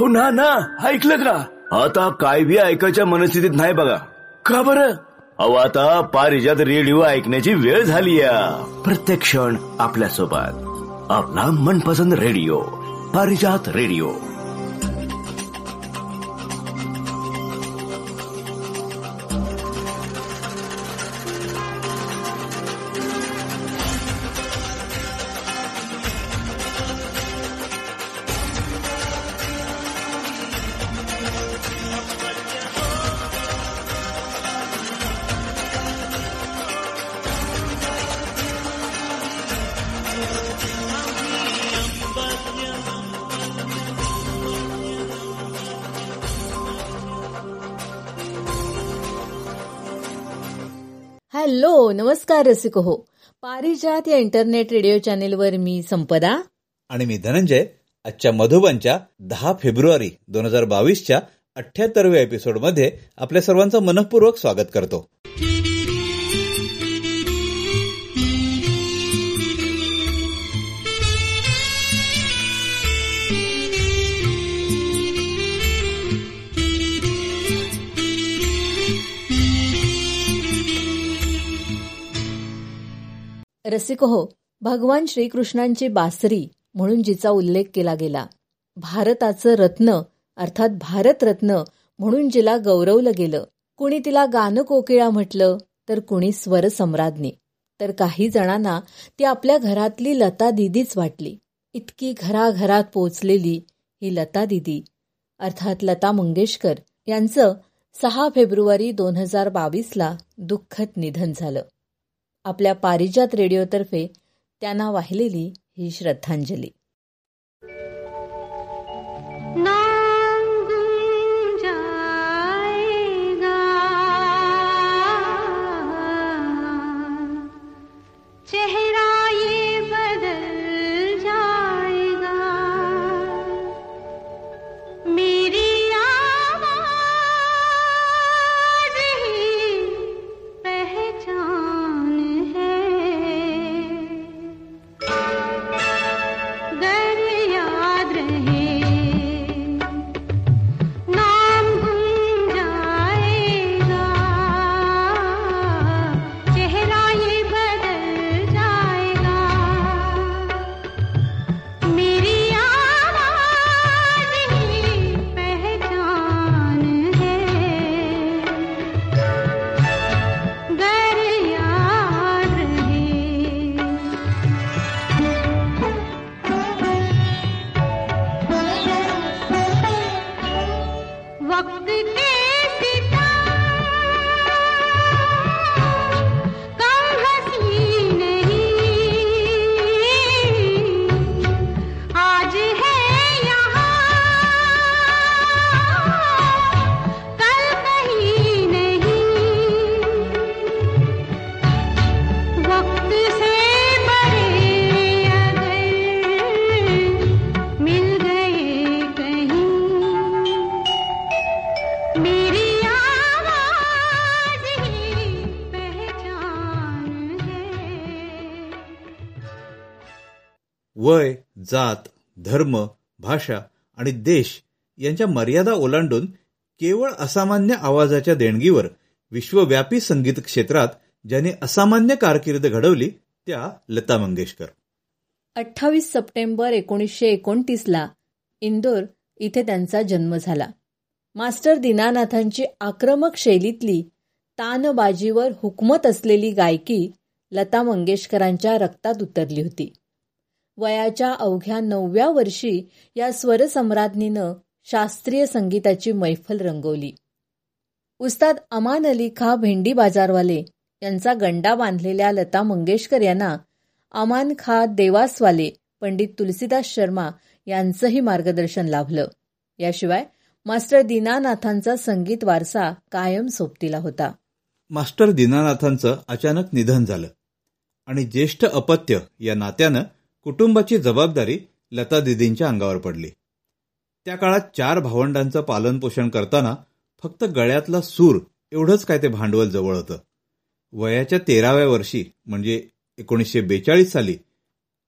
हो ना ना. ऐकलं का? आता काय बी ऐकायच्या मनस्थितीत नाही बघा. का बरं? अहो आता पारिजात रेडिओ ऐकण्याची वेळ झाली प्रत्येक क्षण आपल्यासोबत. आपला मनपसंद रेडिओ. पारिजात रेडिओ. नमस्कार रसिक हो पारिजात या इंटरनेट रेडिओ चॅनेलवर मी संपदा. आणि मी धनंजय. आजच्या मधुबनच्या दहा फेब्रुवारी दोन हजार बावीसच्या अठ्याहत्तरव्या एपिसोडमध्ये आपल्या सर्वांचं मनपूर्वक स्वागत करतो. रसिक हो भगवान श्रीकृष्णांची बासरी म्हणून जिचा उल्लेख केला गेला. भारताचं रत्न अर्थात भारतरत्न म्हणून जिला गौरवलं गेलं. कुणी तिला गाणं कोकिळा म्हटलं तर कुणी स्वर सम्राज्ञी. तर काही जणांना ती आपल्या घरातली लता दिदीच वाटली. इतकी घराघरात पोचलेली ही लता दिदी. अर्थात लता मंगेशकर यांचं सहा फेब्रुवारी दोन हजार बावीसला दुःखद निधन झालं. आपल्या पारिजात रेडिओतर्फे त्यांना वाहिलेली ही श्रद्धांजली. जात धर्म भाषा आणि देश यांच्या मर्यादा ओलांडून केवळ असामान्य आवाजाच्या देणगीवर विश्वव्यापी संगीत क्षेत्रात ज्यांनी असामान्य कारकीर्द घडवली त्या लता मंगेशकर. अठ्ठावीस सप्टेंबर एकोणीसशे एकोणतीसला इंदोर इथे त्यांचा जन्म झाला. मास्टर दीनानाथांची आक्रमक शैलीतली तानबाजीवर हुकमत असलेली गायकी लता मंगेशकरांच्या रक्तात उतरली होती. वयाच्या अवघ्या नवव्या वर्षी या स्वरसम्राज्ञीनं शास्त्रीय संगीताची मैफल रंगवली. उस्ताद अमान अली खा भेंडी बाजारवाले यांचा गंडा बांधलेल्या लता मंगेशकर यांना अमान खा देवासवाले पंडित तुलसीदास शर्मा यांचंही मार्गदर्शन लाभलं. याशिवाय मास्टर दीनानाथांचा संगीत वारसा कायम सोबतीला होता. मास्टर दीनानाथांचं अचानक निधन झालं आणि ज्येष्ठ अपत्य या नात्यानं कुटुंबाची जबाबदारी लता दिदींच्या अंगावर पडली. त्या काळात चार भावंडांचं पालनपोषण करताना फक्त गळ्यातला सूर एवढंच काय ते भांडवल जवळ होतं. वयाच्या तेराव्या वर्षी म्हणजे एकोणीसशे बेचाळीस साली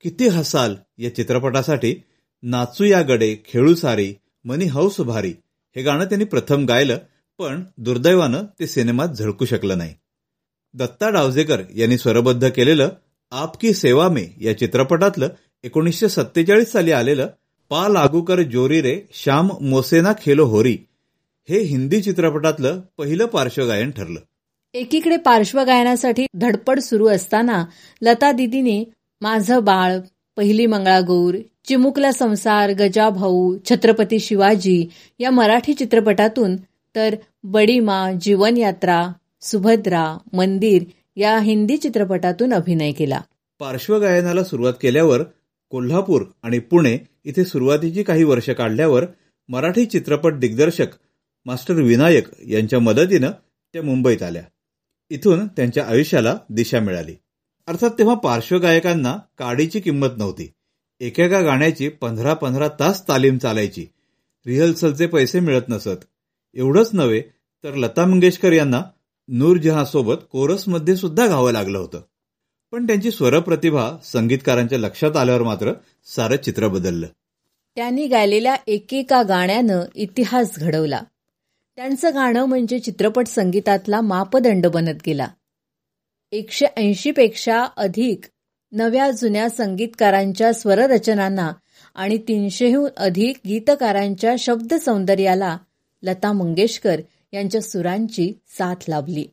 किती हसाल या चित्रपटासाठी नाचू या गडे खेळू सारी मनी हौस भारी हे गाणं त्यांनी प्रथम गायलं पण दुर्दैवानं ते सिनेमात झळकू शकलं नाही. दत्ता डावजेकर यांनी स्वरबद्ध केलेलं आपकी सेवा में या चित्रपटातलं एकोणीसशे सत्तेचाळीस साली आलेलं पा लागूकर जोरी रे श्याम मोसेना खेलो होरी हे हिंदी चित्रपटातलं पहिलं पार्श्वगायन ठरलं. एकीकडे पार्श्वगायनासाठी धडपड सुरू असताना लता दिदीने माझं बाळ पहिली मंगळागौर चिमुकला संसार गजाभाऊ छत्रपती शिवाजी या मराठी चित्रपटातून तर बडीमा जीवनयात्रा सुभद्रा मंदिर या हिंदी चित्रपटातून अभिनय केला. पार्श्वगायनाला सुरुवात केल्यावर कोल्हापूर आणि पुणे इथे सुरुवातीची काही वर्ष काढल्यावर मराठी चित्रपट दिग्दर्शक मास्टर विनायक यांच्या मदतीनं त्या मुंबईत आल्या. इथून त्यांच्या आयुष्याला दिशा मिळाली. अर्थात तेव्हा पार्श्वगायकांना काडीची किंमत नव्हती. एकेका गाण्याची पंधरा पंधरा तास तालीम चालायची. रिहर्सलचे पैसे मिळत नसत. एवढंच नव्हे तर लता मंगेशकर यांना नूरजहांसोबत कोरसमध्ये सुद्धा गावं लागलं होतं. पण त्यांची स्वरप्रतिभा संगीतकारांच्या लक्षात आल्यावर मात्र सारं चित्र बदललं. त्यांनी गायलेल्या एकेका गाण्यानं इतिहास घडवला. त्यांचं गाणं म्हणजे चित्रपट संगीतातला मापदंड बनत गेला. एकशे ऐंशीपेक्षा अधिक नव्या जुन्या संगीतकारांच्या स्वररचनांना आणि तीनशेहून अधिक गीतकारांच्या शब्दसौंदर्याला लता मंगेशकर यांच्या सुरांची साथ लाभली.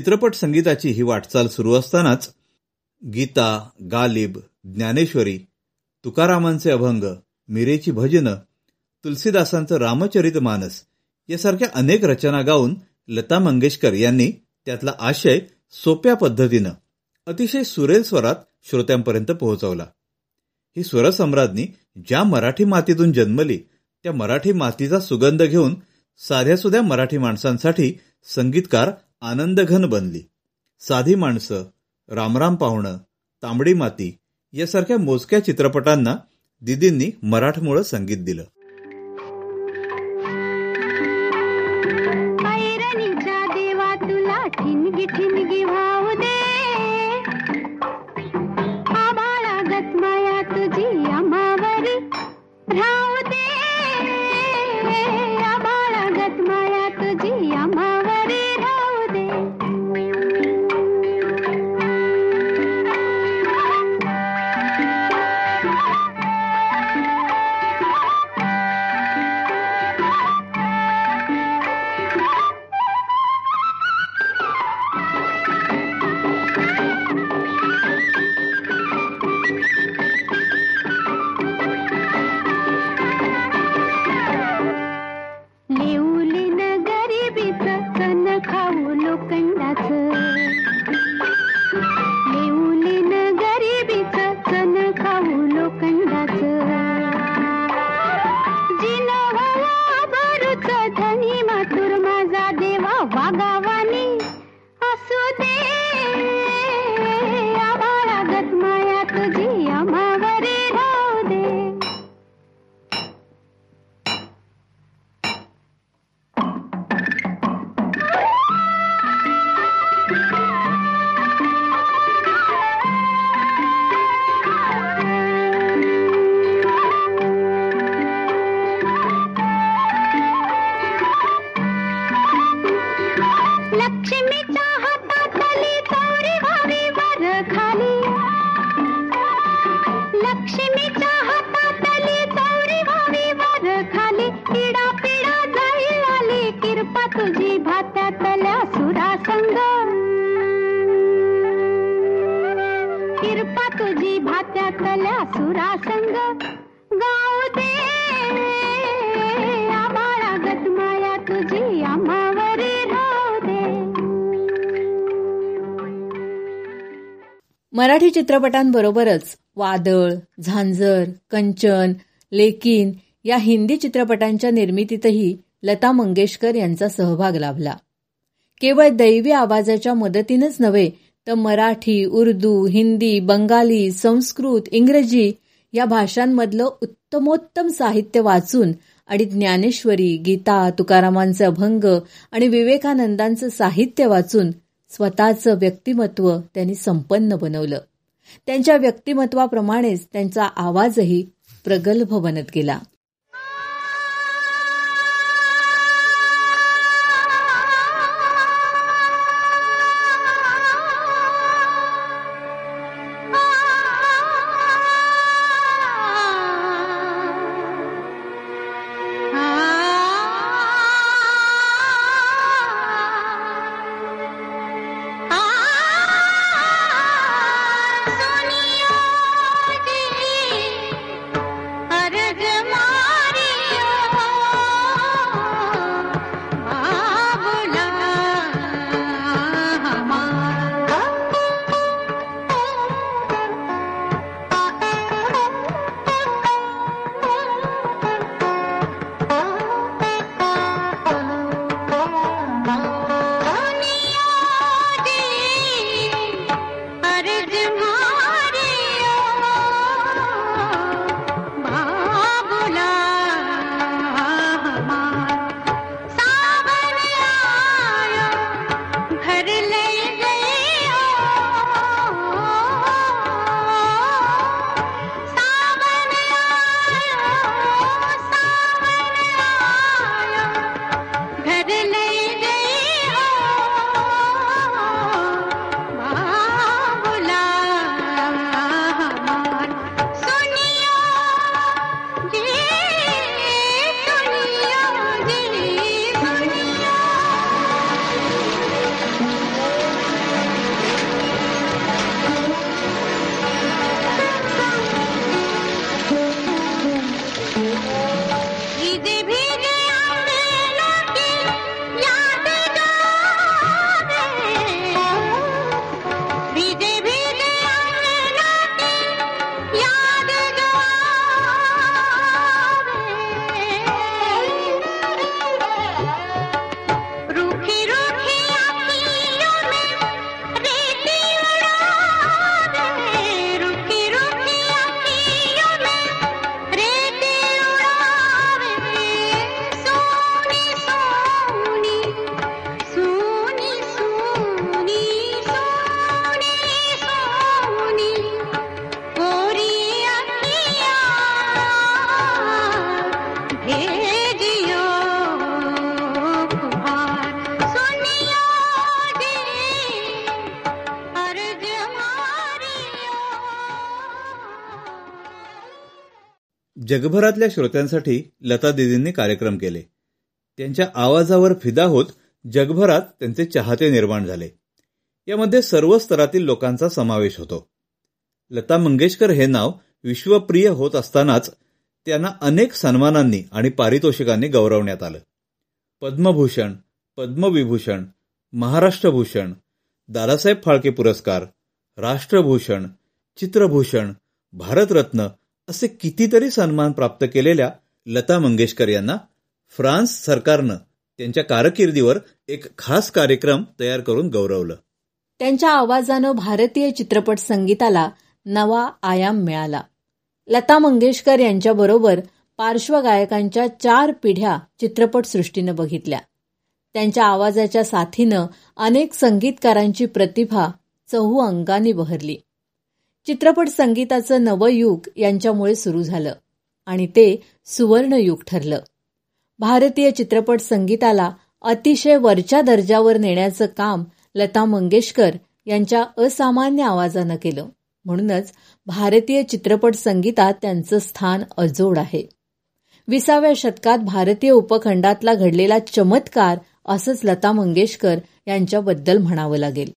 चित्रपट संगीताची ही वाटचाल सुरू असतानाच गीता गालिब ज्ञानेश्वरी तुकारामांचे अभंग मिरेची भजनं तुलसीदासांचं रामचरित मानस यासारख्या अनेक रचना गाऊन लता मंगेशकर यांनी त्यातला आशय सोप्या पद्धतीनं अतिशय सुरेल स्वरात श्रोत्यांपर्यंत पोहोचवला. ही स्वरसम्राज्ञी ज्या मराठी मातीतून जन्मली त्या मराठी मातीचा सुगंध घेऊन साध्यासुध्या मराठी माणसांसाठी संगीतकार आनंदघन बनली. साधी माणसं रामराम पाहुणं तांबडी माती यासारख्या मोजक्या चित्रपटांना दिदींनी मराठमोळं संगीत दिलं. मराठी चित्रपटांबरोबरच वादळ झांजर कंचन लेकिन या हिंदी चित्रपटांच्या निर्मितीतही लता मंगेशकर यांचा सहभाग लाभला. केवळ दैवी आवाजाच्या मदतीनंच नव्हे तर मराठी उर्दू हिंदी बंगाली संस्कृत इंग्रजी या भाषांमधलं उत्तमोत्तम साहित्य वाचून आणि ज्ञानेश्वरी गीता तुकारामांचे अभंग आणि विवेकानंदांचं साहित्य वाचून स्वतःचं व्यक्तिमत्व त्यांनी संपन्न बनवलं. त्यांच्या व्यक्तिमत्वाप्रमाणेच त्यांचा आवाजही प्रगल्भ बनत गेला. जगभरातल्या श्रोत्यांसाठी लता दिदींनी कार्यक्रम केले. त्यांच्या आवाजावर फिदा होत जगभरात त्यांचे चाहते निर्माण झाले. यामध्ये सर्व स्तरातील लोकांचा समावेश होतो. लता मंगेशकर हे नाव विश्वप्रिय होत असतानाच त्यांना अनेक सन्मानांनी आणि पारितोषिकांनी गौरवण्यात आलं. पद्मभूषण पद्मविभूषण महाराष्ट्रभूषण दादासाहेब फाळके पुरस्कार राष्ट्रभूषण चित्रभूषण भारतरत्न असे कितीतरी सन्मान प्राप्त केलेल्या लता मंगेशकर यांना फ्रान्स सरकारनं त्यांच्या कारकिर्दीवर एक खास कार्यक्रम तयार करून गौरवलं. त्यांच्या आवाजानं भारतीय चित्रपट संगीताला नवा आयाम मिळाला. लता मंगेशकर यांच्याबरोबर पार्श्वगायकांच्या चार पिढ्या चित्रपटसृष्टीनं बघितल्या. त्यांच्या आवाजाच्या साथीनं अनेक संगीतकारांची प्रतिभा चहू अंगाने बहरली. चित्रपट संगीताचं नवं युग यांच्यामुळे सुरू झालं आणि ते सुवर्णयुग ठरलं. भारतीय चित्रपट संगीताला अतिशय वरच्या दर्जावर नेण्याचं काम लता मंगेशकर यांच्या असामान्य आवाजानं केलं. म्हणूनच भारतीय चित्रपट संगीतात त्यांचं स्थान अजोड आहे. विसाव्या शतकात भारतीय उपखंडातला घडलेला चमत्कार असंच लता मंगेशकर यांच्याबद्दल म्हणावं लागेल.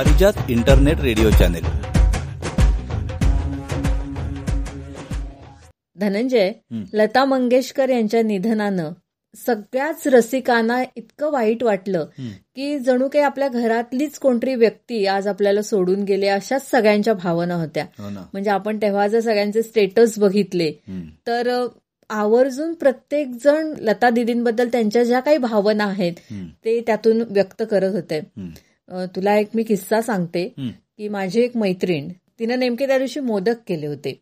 Parijat internet radio channel Dhananjay. Lata Mangeshkar यांच्या निधनानं सगळ्याच रसिकांना इतकं वाईट वाटलं. की जणू काही आपल्या घरातलीच कोणतरी व्यक्ती आज आपल्याला सोडून गेले अशाच सगळ्यांच्या भावना होत्या हो म्हणजे आपण तेव्हा जर सगळ्यांचे स्टेटस बघितले. तर आवर्जून प्रत्येक जण लता दिदींबद्दल त्यांच्या ज्या काही भावना आहेत. ते त्यातून व्यक्त करत होते हं. तुला एक मी किस्सा सांगते. की माझी एक मैत्रीण तिनं नेमके त्या दिवशी मोदक केले होते.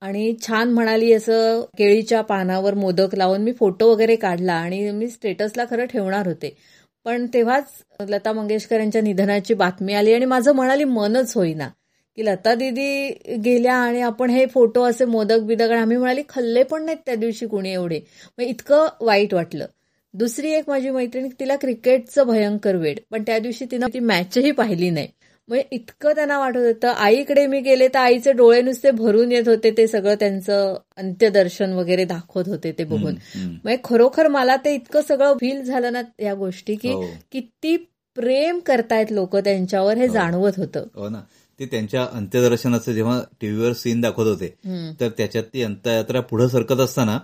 आणि छान म्हणाली असं केळीच्या पानावर मोदक लावून मी फोटो वगैरे काढला आणि मी स्टेटसला खरं ठेवणार होते. पण तेव्हाच लता मंगेशकर यांच्या निधनाची बातमी आली आणि माझं म्हणाली मनच होईना. की लता दिदी गेल्या आणि आपण हे फोटो असे मोदक बिदक आणि आम्ही म्हणाली खल्ले पण नाहीत त्या दिवशी कुणी एवढे. मग इतकं वाईट वाटलं. दुसरी एक माझी मैत्रीण तिला क्रिकेटचं भयंकर वेड पण त्या दिवशी तिनं ती मॅचही पाहिली नाही म्हणजे इतकं त्यांना वाटत होतं आईकडे मी गेले तर आईचे डोळे नुसते भरून येत होते ते सगळं त्यांचं अंत्यदर्शन वगैरे दाखवत होते ते बघून. म्हणजे खरोखर मला ते इतकं सगळं फील झालं ना या गोष्टी की हो. किती प्रेम करतायत लोक त्यांच्यावर हे हो. जाणवत होतं हो ना ते त्यांच्या अंत्यदर्शनाचं जेव्हा टीव्हीवर सीन दाखवत होते. तर त्याच्यात ती अंत्ययात्रा पुढे सरकत असताना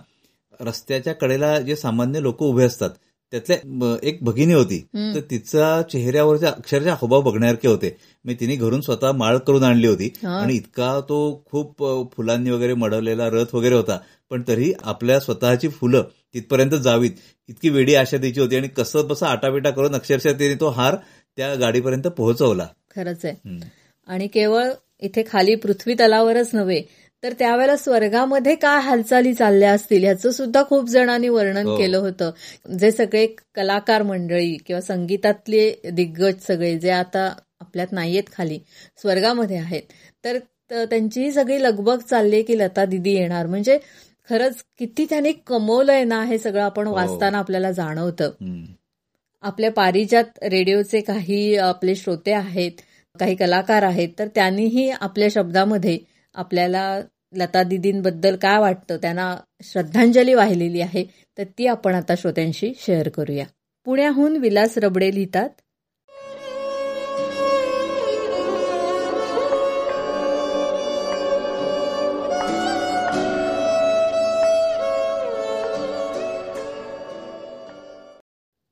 रस्त्याच्या कडेला जे सामान्य लोक उभे असतात त्यातल्या एक भगिनी होती. तर तिचा चेहऱ्यावरच्या अक्षरशः हावभाव बघण्यासारखे होते. मी तिने घरून स्वतः माळ करून आणली होती. आणि इतका तो खूप फुलांनी वगैरे मडवलेला रथ वगैरे होता. पण तरी आपल्या स्वतःची फुलं तिथपर्यंत जावीत. इतकी वेडी आशा तिची होती. आणि कसं बसं आटाबिटा करून अक्षरशः तिने तो हार त्या गाडीपर्यंत पोहोचवला. खरंच आहे. आणि केवळ इथे खाली पृथ्वी तलावरच नव्हे तर त्यावेळेला स्वर्गामध्ये काय हालचाली चालल्या असतील ह्याचं सुद्धा खूप जणांनी वर्णन हो. केलं होतं जे सगळे कलाकार मंडळी किंवा संगीतातले दिग्गज सगळे जे आता आपल्यात नाहीयेत खाली स्वर्गामध्ये आहेत तर त्यांचीही सगळी लगबग चालली की लता दिदी येणार म्हणजे खरंच किती त्यांनी कमवलंय ना हे सगळं आपण हो. वाचताना आपल्याला जाणवतं. आपल्या पारिजात रेडिओचे काही आपले श्रोते आहेत काही कलाकार आहेत तर त्यांनीही आपल्या शब्दामध्ये आपल्याला लता दिदींबद्दल काय वाटतं त्यांना श्रद्धांजली वाहिलेली आहे तर ती आपण आता श्रोत्यांशी शेअर करूया. पुण्याहून विलास रबडे लिहितात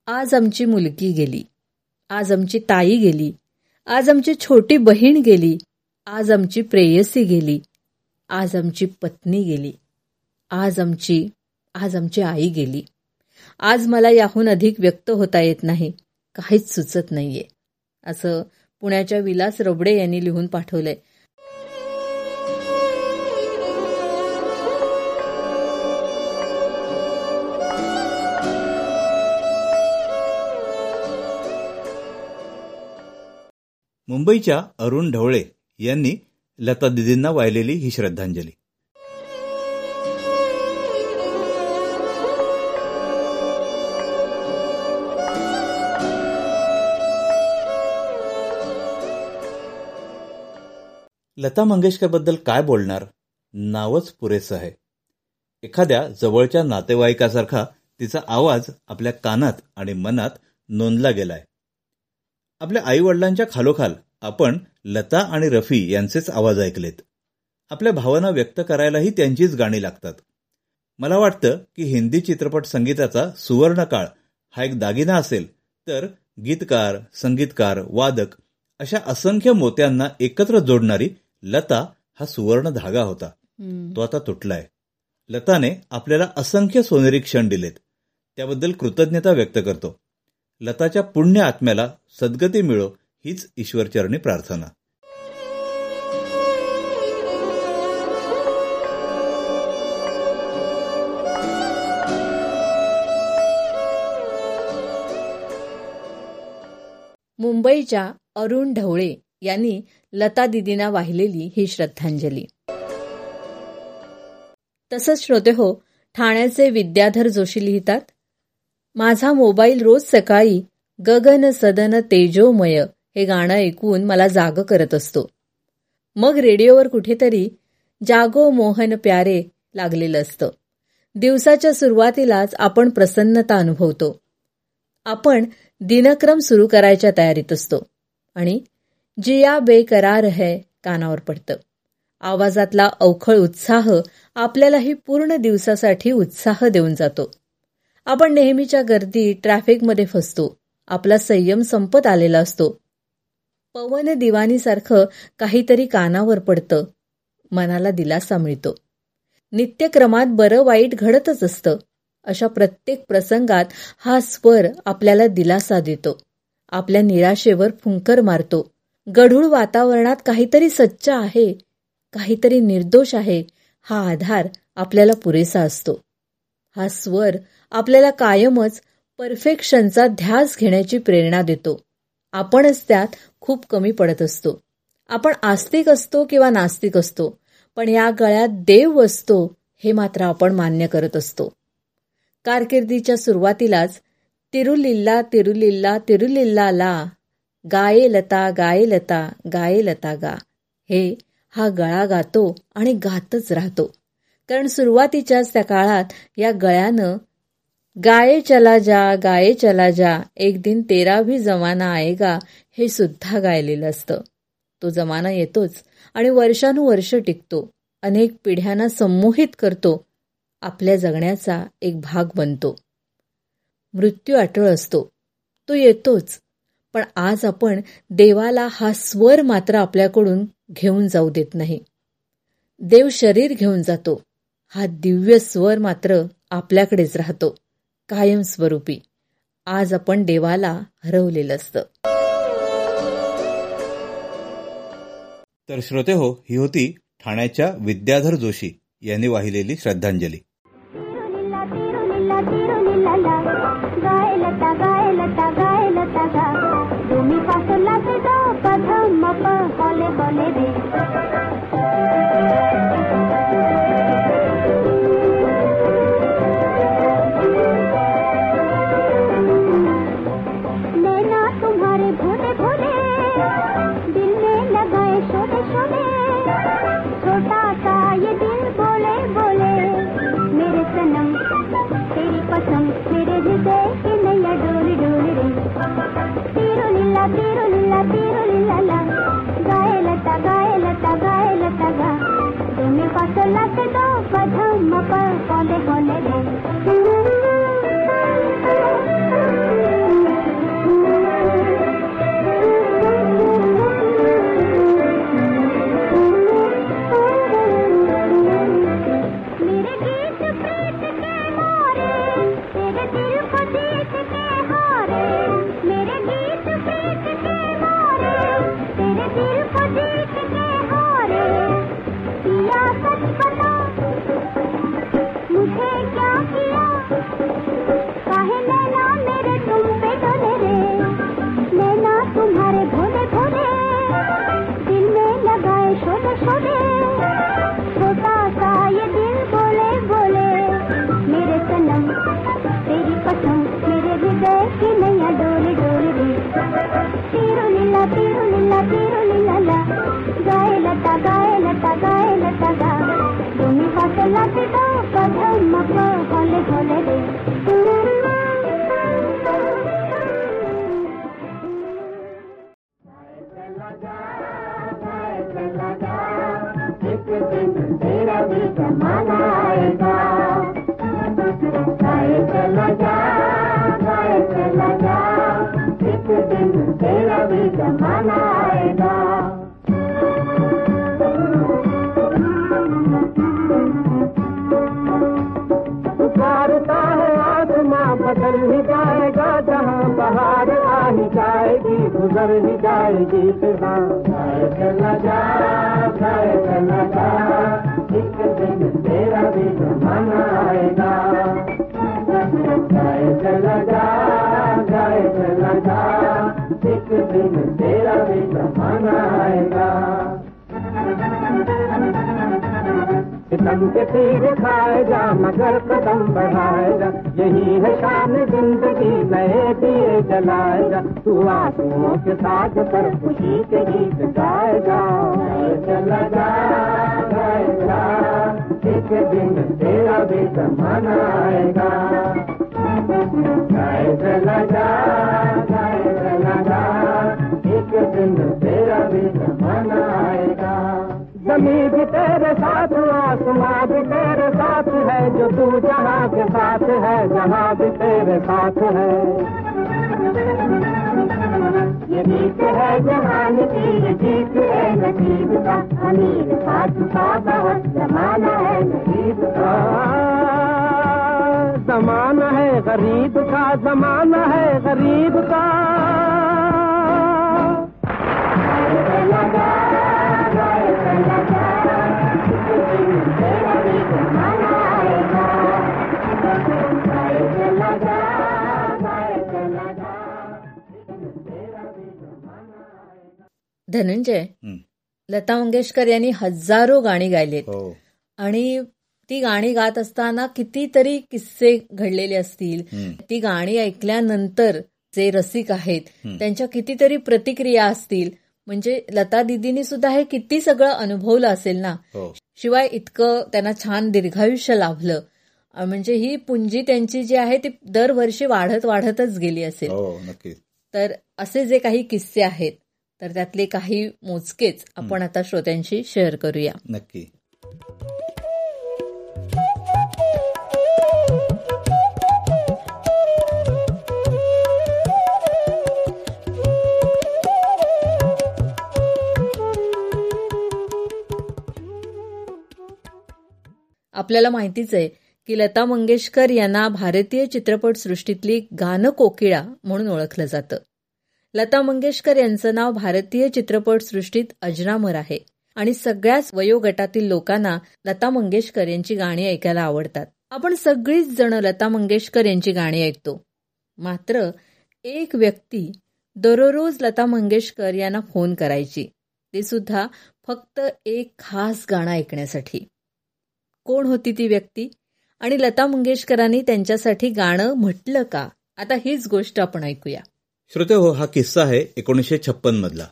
आज आमची मुलगी गेली आज आमची ताई गेली आज आमची छोटी बहीण गेली आज आमची प्रेयसी गेली. आज आमची पत्नी गेली. आज आमची आज आमची आई गेली. आज मला याहून अधिक व्यक्त होता येत नाही. काहीच सुचत नाहीये. असं पुण्याच्या विलास रबडे यांनी लिहून पाठवलंय. मुंबईच्या अरुण ढवळे यांनी लता दिदींना वाहिलेली ही श्रद्धांजली. लता मंगेशकरबद्दल काय बोलणार? नावच पुरेसं आहे. एखाद्या जवळच्या नातेवाईकासारखा तिचा आवाज आपल्या कानात आणि मनात नोंदला गेलाय. आपल्या आई वडिलांच्या खालोखाल आपण लता आणि रफी यांचेच आवाज ऐकलेत. आपल्या भावना व्यक्त करायलाही त्यांचीच गाणी लागतात. मला वाटतं की हिंदी चित्रपट संगीताचा सुवर्ण काळ हा एक दागिना असेल तर गीतकार संगीतकार वादक अशा असंख्य मोत्यांना एकत्र जोडणारी लता हा सुवर्ण धागा होता. तो आता तुटलाय. लताने आपल्याला असंख्य सोनेरी क्षण दिलेत. त्याबद्दल कृतज्ञता व्यक्त करतो. लताच्या पुण्य आत्म्याला सद्गती मिळो हीच ईश्वरचरणी प्रार्थना. मुंबईच्या अरुण ढवळे यांनी लता दिदींना वाहिलेली ही श्रद्धांजली. तसंच श्रोते हो ठाण्याचे विद्याधर जोशी लिहितात माझा मोबाईल रोज सकाळी गगन सदन तेजोमय हे गाणं ऐकून मला जाग करत असतो. मग रेडिओवर कुठेतरी जागो मोहन प्यारे लागलेलं असतं. दिवसाच्या सुरुवातीलाच आपण प्रसन्नता अनुभवतो. आपण दिनक्रम सुरू करायच्या तयारीत असतो. आणि जिया बेकरार है कानावर पडतं. आवाजातला अवखळ उत्साह आपल्यालाही पूर्ण दिवसासाठी उत्साह देऊन जातो. आपण नेहमीच्या गर्दी ट्रॅफिकमध्ये फसतो. आपला संयम संपत आलेला असतो. पवन दिवानीसारखं काहीतरी कानावर पडतं. मनाला दिलासा मिळतो. नित्यक्रमात बरं वाईट घडतच असतं. अशा प्रत्येक प्रसंगात हा स्वर आपल्याला दिलासा देतो. आपल्या निराशेवर फुंकर मारतो. गढूळ वातावरणात काहीतरी सच्च आहे काहीतरी निर्दोष आहे हा आधार आपल्याला पुरेसा असतो. हा स्वर आपल्याला कायमच परफेक्शनचा ध्यास घेण्याची प्रेरणा देतो. आपणच त्यात खूप कमी पडत असतो. आपण आस्तिक असतो किंवा नास्तिक असतो पण या गळ्यात देव असतो हे मात्र आपण मान्य करत असतो. कारकिर्दीच्या सुरुवातीलाच तिरुलिल्ला तिरुलिल्ला तिरुलिल्ला ला गाये लता गाये लता गाये लता गा हे हा गळा गातो आणि गातच राहतो. कारण सुरुवातीच्याच त्या काळात या गळ्यानं गाये चला जा गाये चला जा एक दिन तेरा भी जमाना आएगा हे सुद्धा गायलेलं असतं. तो जमाना येतोच आणि वर्षानुवर्ष टिकतो. अनेक पिढ्यांना संमोहित करतो. आपल्या जगण्याचा एक भाग बनतो. मृत्यू अटळ असतो. तो येतोच. पण आज आपण देवाला हा स्वर मात्र आपल्याकडून घेऊन जाऊ देत नाही. देव शरीर घेऊन जातो. हा दिव्य स्वर मात्र आपल्याकडेच राहतो. कायमस्वरूपी. आज आपण देवाला हरवलेलं असतं. तर श्रोते हो ही होती ठाण्याच्या विद्याधर जोशी यांनी वाहिलेली श्रद्धांजली. गुजर ही जाएगी फिजा गाए चला जा गाए चला जा। एक दिन तेरा भी जमाना आएगा। गाए चला जा गाए चला जा। एक दिन तेरा भी जमाना आएगा। सितम के तीर खाएगा मगर कदम बढ़ाएगा यही है शान ज़िंदगी, नए दिए जलाएगा तू आंसुओं के साथ पर खुशी के गीत गाएगा चला जा, एक दिन तेरा भी जमाना आएगा। गाए चला जा, गाए चला जा, एक दिन तेरा भी जमाना आएगा। ज़मीन भी तेरे साथ आसमां भी तेरे साथ है, जो तू जहाँ के साथ है, जहाँ भी तेरे साथ है। ये जीत है की, ये जीत है नसीब का, अमीर का बहुत जमाना है नसीब का। जमाना है गरीब का, जमाना है गरीब का। लगा धनंजय. लता मंगेशकर यांनी हजारो गाणी गायलेत हो आणि ती गाणी गात असताना कितीतरी किस्से घडलेले असतील. ती गाणी ऐकल्यानंतर जे रसिक आहेत. त्यांच्या कितीतरी प्रतिक्रिया असतील म्हणजे लता दिदींनी सुद्धा हे किती सगळं अनुभवलं असेल ना. हो. शिवाय इतकं त्यांना छान दीर्घायुष्य लाभलं. म्हणजे ही पुंजी त्यांची जी आहे ती दरवर्षी वाढत वाढतच गेली असेल. हो तर असे जे काही किस्से आहेत तर त्यातले काही मोजकेच आपण आता श्रोत्यांशी शेअर करूया. नक्की. आपल्याला माहितीच आहे की लता मंगेशकर यांना भारतीय चित्रपटसृष्टीतली गानं कोकिळा म्हणून ओळखलं जातं. लता मंगेशकर यांचं नाव भारतीय चित्रपटसृष्टीत अजरामर आहे आणि सगळ्याच वयोगटातील लोकांना लता मंगेशकर यांची गाणी ऐकायला आवडतात. आपण सगळीच जण लता मंगेशकर यांची गाणी ऐकतो. मात्र एक व्यक्ती दररोज लता मंगेशकर यांना फोन करायची. ते सुद्धा फक्त एक खास गाणं ऐकण्यासाठी. कोण होती ती व्यक्ती? आणि लता मंगेशकरांनी त्यांच्यासाठी गाणं म्हटलं का? आता हीच गोष्ट आपण ऐकूया. श्रोते हो हा किस्सा आहे एकोणीसशे छप्पन मधला.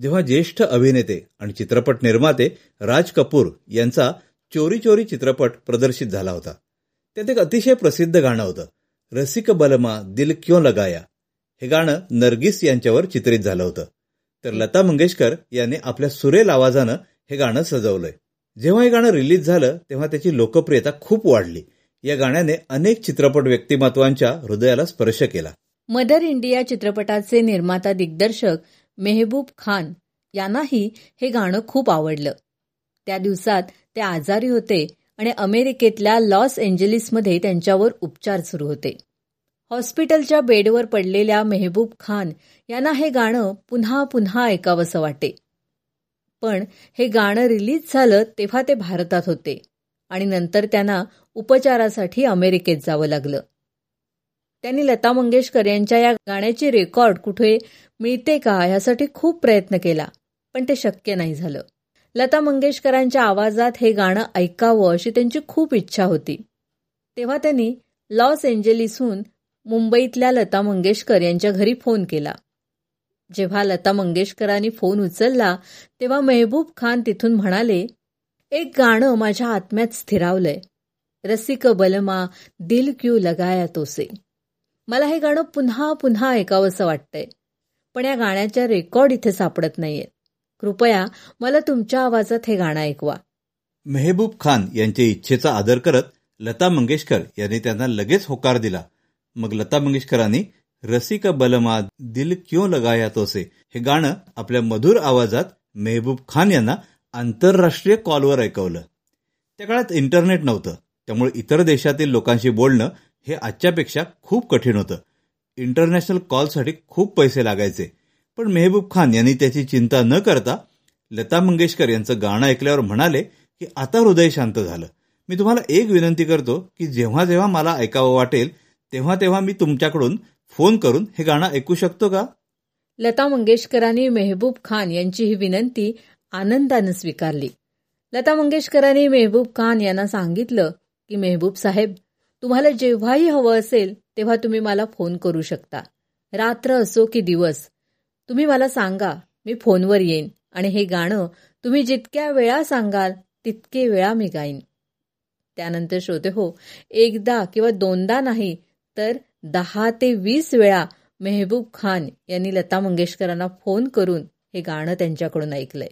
जेव्हा ज्येष्ठ अभिनेते आणि चित्रपट निर्माते राज कपूर यांचा चोरी चोरी चित्रपट प्रदर्शित झाला होता. त्यात एक अतिशय प्रसिद्ध गाणं होतं. रसिक बलमा दिल क्यों लगाया? हे गाणं नर्गिस यांच्यावर चित्रित झालं होतं. तर लता मंगेशकर यांनी आपल्या सुरेल आवाजानं हे गाणं सजवलंय. जेव्हा हे गाणं रिलीज झालं तेव्हा त्याची लोकप्रियता खूप वाढली. या गाण्याने अनेक चित्रपट व्यक्तिमत्वांच्या हृदयाला स्पर्श केला. मदर इंडिया चित्रपटाचे निर्माता दिग्दर्शक मेहबूब खान यांनाही हे गाणं खूप आवडलं. त्या दिवसात ते आजारी होते आणि अमेरिकेतल्या लॉस एंजलिसमध्ये त्यांच्यावर उपचार सुरू होते. हॉस्पिटलच्या बेडवर पडलेल्या मेहबूब खान यांना हे गाणं पुन्हा पुन्हा ऐकावंसं वाटे. पण हे गाणं रिलीज झालं तेव्हा ते भारतात होते. आणि नंतर त्यांना उपचारासाठी अमेरिकेत जावं लागलं. त्यांनी लता मंगेशकर यांच्या या गाण्याची रेकॉर्ड कुठे मिळते का यासाठी खूप प्रयत्न केला पण ते शक्य नाही झालं. लता मंगेशकरांच्या आवाजात हे गाणं ऐकावं अशी त्यांची खूप इच्छा होती. तेव्हा त्यांनी लॉस एंजेलिसहून मुंबईतल्या लता मंगेशकर यांच्या घरी फोन केला. जेव्हा लता मंगेशकरांनी फोन उचलला तेव्हा मेहबूब खान तिथून म्हणाले एक गाणं माझ्या आत्म्यात स्थिरावलंय. रसिक बलमा दिल क्यू लगाया तोसे. मला हे गाणं पुन्हा पुन्हा ऐकावंसं वाटतंय. पण या गाण्याच्या रेकॉर्ड इथे सापडत नाहीये कृपया मला तुमच्या आवाजात हे गाणं ऐकवा. मेहबूब खान यांच्या इच्छेचा आदर करत लता मंगेशकर यांनी त्यांना लगेच होकार दिला. मग लता मंगेशकरांनी रसिक बलमा दिल क्यों लगाया तोसे? हे गाणं आपल्या मधुर आवाजात मेहबूब खान यांना आंतरराष्ट्रीय कॉलवर ऐकवलं. त्या काळात इंटरनेट नव्हतं. त्यामुळे इतर देशातील लोकांशी बोलणं हे आजच्यापेक्षा खूप कठीण होतं. इंटरनॅशनल कॉलसाठी खूप पैसे लागायचे. पण मेहबूब खान यांनी त्याची चिंता न करता लता मंगेशकर यांचं गाणं ऐकल्यावर म्हणाले की आता हृदय शांत झालं. मी तुम्हाला एक विनंती करतो की जेव्हा जेव्हा मला ऐकावं वाटेल तेव्हा तेव्हा मी तुमच्याकडून फोन करून हे गाणं ऐकू शकतो का? लता मंगेशकरांनी मेहबूब खान यांची ही विनंती आनंदानं स्वीकारली. लता मंगेशकरांनी मेहबूब खान यांना सांगितलं की मेहबूब साहेब तुम्हाला जेव्हाही हवं असेल तेव्हा तुम्ही मला फोन करू शकता. रात्र असो की दिवस तुम्ही मला सांगा मी फोनवर येईन आणि हे गाणं तुम्ही जितक्या वेळा सांगाल तितके वेळा मी गाईन. त्यानंतर श्रोते हो एकदा किंवा दोनदा नाही तर दहा ते वीस वेळा मेहबूब खान यांनी लता मंगेशकरांना फोन करून हे गाणं त्यांच्याकडून ऐकलंय.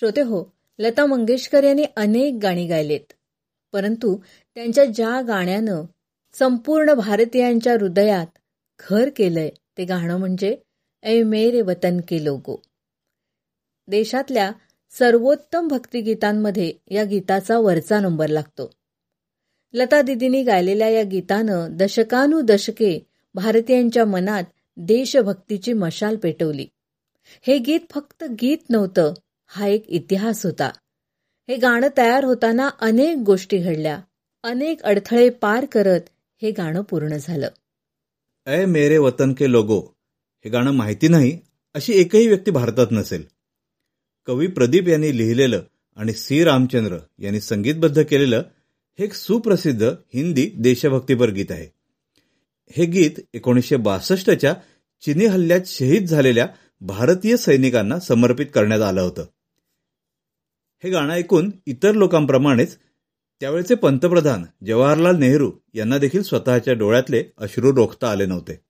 श्रोते हो लता मंगेशकर यांनी अनेक गाणी गायलेत. परंतु त्यांच्या ज्या गाण्यानं संपूर्ण भारतीयांच्या हृदयात घर केलंय ते गाणं म्हणजे ऐ मेरे वतन के लोगो. देशातल्या सर्वोत्तम भक्तिगीतांमध्ये या गीताचा वरचा नंबर लागतो. लता दिदींनी गायलेल्या या गीतानं दशकानुदशके भारतीयांच्या मनात देशभक्तीची मशाल पेटवली. हे गीत फक्त गीत नव्हतं हा एक इतिहास होता. हे गाणं तयार होताना अनेक गोष्टी घडल्या. अनेक अडथळे पार करत हे गाणं पूर्ण झालं. ए मेरे वतन के लोगो हे गाणं माहिती नाही अशी एकही व्यक्ती भारतात नसेल. कवी प्रदीप यांनी लिहिलेलं आणि सी. रामचंद्र यांनी संगीतबद्ध केलेलं हे एक सुप्रसिद्ध हिंदी देशभक्तीपर गीत आहे. हे गीत एकोणीसशे बासष्टच्या चिनी हल्ल्यात शहीद झालेल्या भारतीय सैनिकांना समर्पित करण्यात आलं होतं. हे गाणं ऐकून इतर लोकांप्रमाणेच त्यावेळचे पंतप्रधान जवाहरलाल नेहरू यांना देखील स्वतःच्या डोळ्यातले अश्रू रोखता आले नव्हते.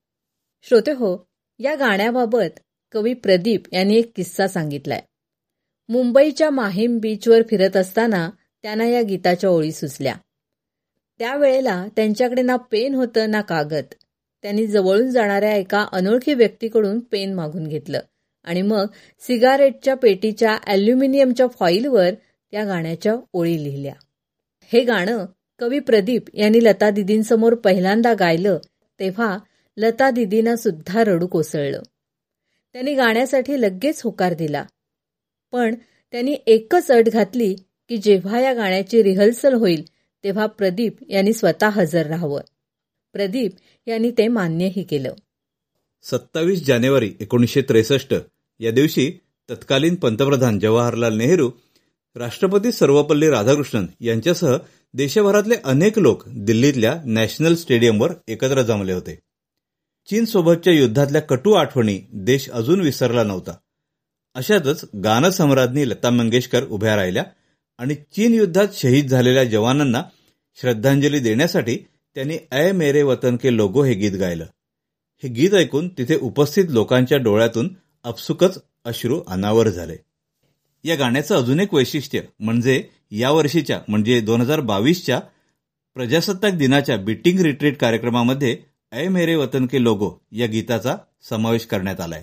श्रोते हो या गाण्याबाबत कवी प्रदीप यांनी एक किस्सा सांगितलाय. मुंबईच्या माहीम बीचवर फिरत असताना त्यांना या गीताच्या ओळी सुचल्या. त्यावेळेला त्यांच्याकडे ना पेन होतं ना कागद. त्यांनी जवळून जाणाऱ्या एका अनोळखी व्यक्तीकडून पेन मागून घेतलं. आणि मग सिगारेटच्या पेटीच्या अल्युमिनियमच्या फॉईलवर त्या गाण्याच्या ओळी लिहिल्या. हे गाणं कवी प्रदीप यांनी लता दिदींसमोर पहिल्यांदा गायलं तेव्हा लता दिदींना सुद्धा रडू कोसळलं. त्यांनी गाण्यासाठी लगेच होकार दिला. पण त्यांनी एकच अट घातली की जेव्हा या गाण्याची रिहर्सल होईल तेव्हा प्रदीप यांनी स्वतः हजर राहावं. प्रदीप यांनी ते मान्यही केलं. सत्तावीस जानेवारी एकोणीसशे त्रेसष्ट या दिवशी तत्कालीन पंतप्रधान जवाहरलाल नेहरू राष्ट्रपती सर्वपल्ली राधाकृष्णन यांच्यासह देशभरातले अनेक लोक दिल्लीतल्या नॅशनल स्टेडियमवर एकत्र जमले होते. चीनसोबतच्या युद्धातल्या कटू आठवणी देश अजून विसरला नव्हता. अशातच गानसम्राज्ञी लता मंगेशकर उभ्या राहिल्या आणि चीन युद्धात शहीद झालेल्या जवानांना श्रद्धांजली देण्यासाठी त्यांनी ऐ मेरे वतन के लोगो हे गीत गायलं. हे गीत ऐकून तिथे उपस्थित लोकांच्या डोळ्यातून अपसुकच अश्रू अनावर झाले. या गाण्याचं अजून एक वैशिष्ट्य म्हणजे यावर्षीच्या म्हणजे दोन हजार बावीसच्या प्रजासत्ताक दिनाच्या बिटिंग रिट्रीट कार्यक्रमामध्ये ऐ मेरे वतन के लोगो या गीताचा समावेश करण्यात आलाय.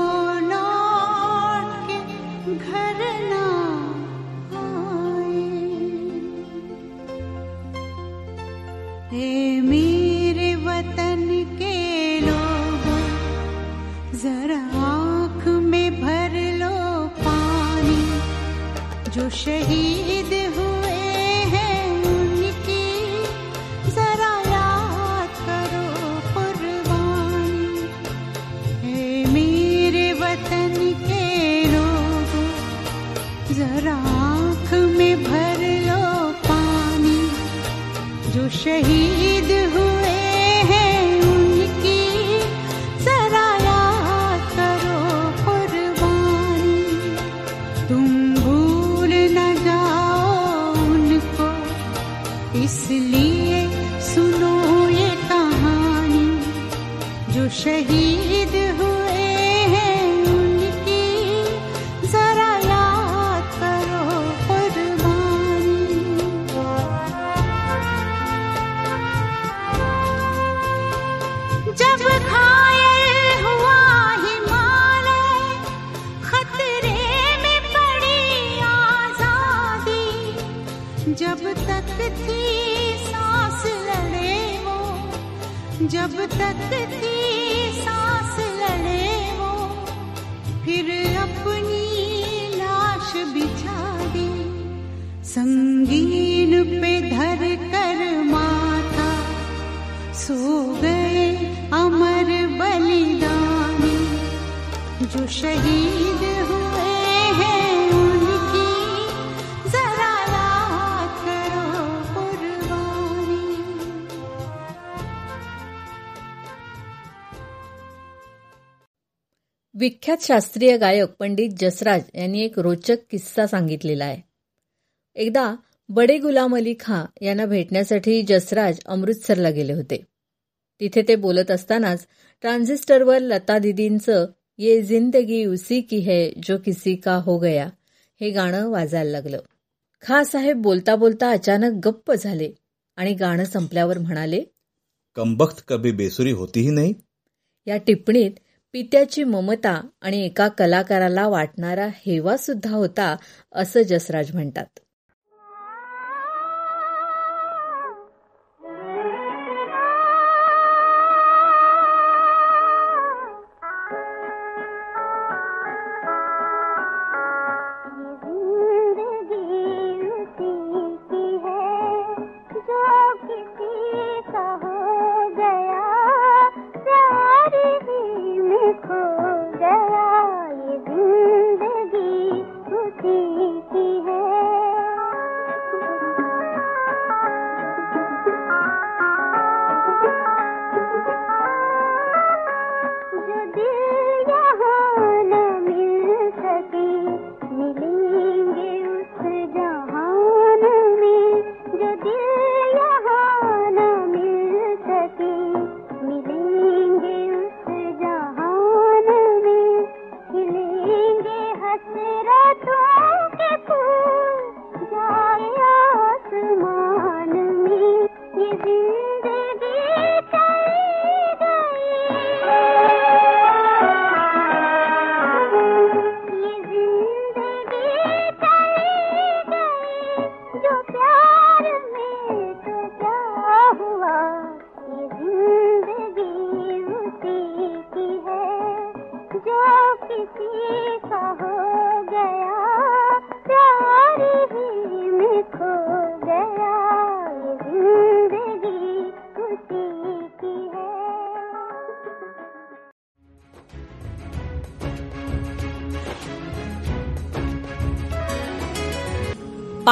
शहीद जो शहीद हुए हैं उनकी जरा याद करो कुर्बानी। विख्यात शास्त्रीय गायक पंडित जसराज यांनी एक रोचक किस्सा सांगितलेला आहे. एकदा बडे गुलाम अली खां यांना भेटण्यासाठी जसराज अमृतसरला गेले होते. तिथे ते बोलत असतानाच ट्रान्झिस्टरवर लता दिदींचं ये जिंदगी उसी की है जो किसी का हो गया। हे गाणं वाजायला लागलं. खां साहेब बोलता बोलता अचानक गप्प झाले आणि गाणं संपल्यावर म्हणाले कमबख्त कभी बेसुरी होतीही नाही. या टिप्पणीत पित्याची ममता आणि एका कलाकाराला वाटणारा हेवा सुद्धा होता असं जसराज म्हणतात.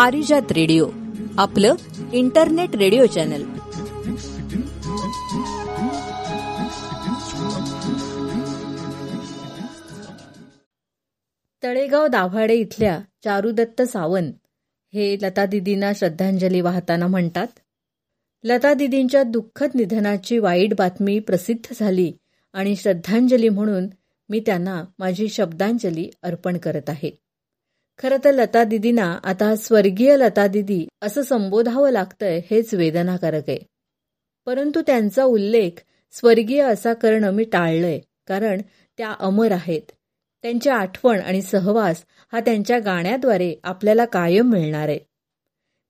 पारिजात रेडिओ आपलं internet radio channel. Talegaon Dabhade इथल्या चारुदत्त सावंत हे लता दिदींना श्रद्धांजली वाहताना म्हणतात लता दिदींच्या दुःखद निधनाची वाईट बातमी प्रसिद्ध झाली आणि श्रद्धांजली म्हणून मी त्यांना माझी शब्दांजली अर्पण करत आहे. खरं तर लता दिदींना आता स्वर्गीय लता दिदी असं संबोधावं लागतंय हेच वेदनाकारक आहे. परंतु त्यांचा उल्लेख स्वर्गीय असा करणं मी टाळलंय कारण त्या अमर आहेत. त्यांची आठवण आणि सहवास हा त्यांच्या गाण्याद्वारे आपल्याला कायम मिळणार आहे.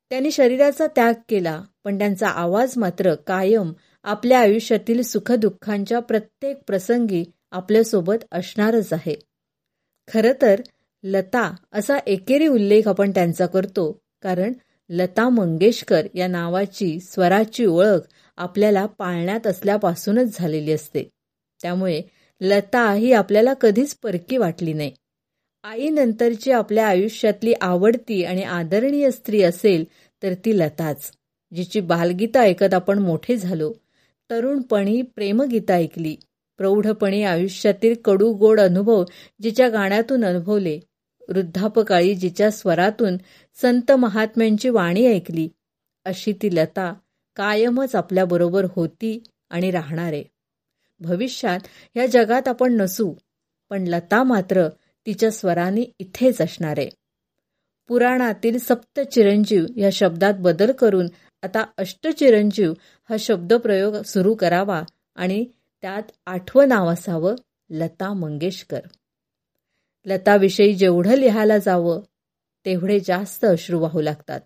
त्यांनी शरीराचा त्याग केला पण त्यांचा आवाज मात्र कायम आपल्या आयुष्यातील सुखदुःखांच्या प्रत्येक प्रसंगी आपल्यासोबत असणारच आहे. खरं तर लता असा एकेरी उल्लेख आपण त्यांचा करतो कारण लता मंगेशकर या नावाची स्वराची ओळख आपल्याला पाळण्यात असल्यापासूनच झालेली असते. त्यामुळे लता ही आपल्याला कधीच परकी वाटली नाही. आईनंतरची आपल्या आयुष्यातली आवडती आणि आदरणीय स्त्री असेल तर ती लताच जिची बालगीता ऐकत आपण मोठे झालो. तरुणपणी प्रेमगीता ऐकली. प्रौढपणी आयुष्यातील कडू गोड अनुभव जिच्या गाण्यातून अनुभवले. वृद्धापकाळी जिच्या स्वरातून संत महात्म्यांची वाणी ऐकली अशी ती लता कायमच आपल्याबरोबर होती आणि राहणारे. भविष्यात ह्या जगात आपण नसू पण लता मात्र तिच्या स्वराने इथेच असणार. आहे पुराणातील सप्त चिरंजीव या शब्दात बदल करून आता अष्टचिरंजीव हा शब्दप्रयोग सुरू करावा आणि त्यात आठवं नाव असावं लता मंगेशकर. लताविषयी जेवढं लिहायला जावं तेवढे जास्त अश्रू वाहू लागतात.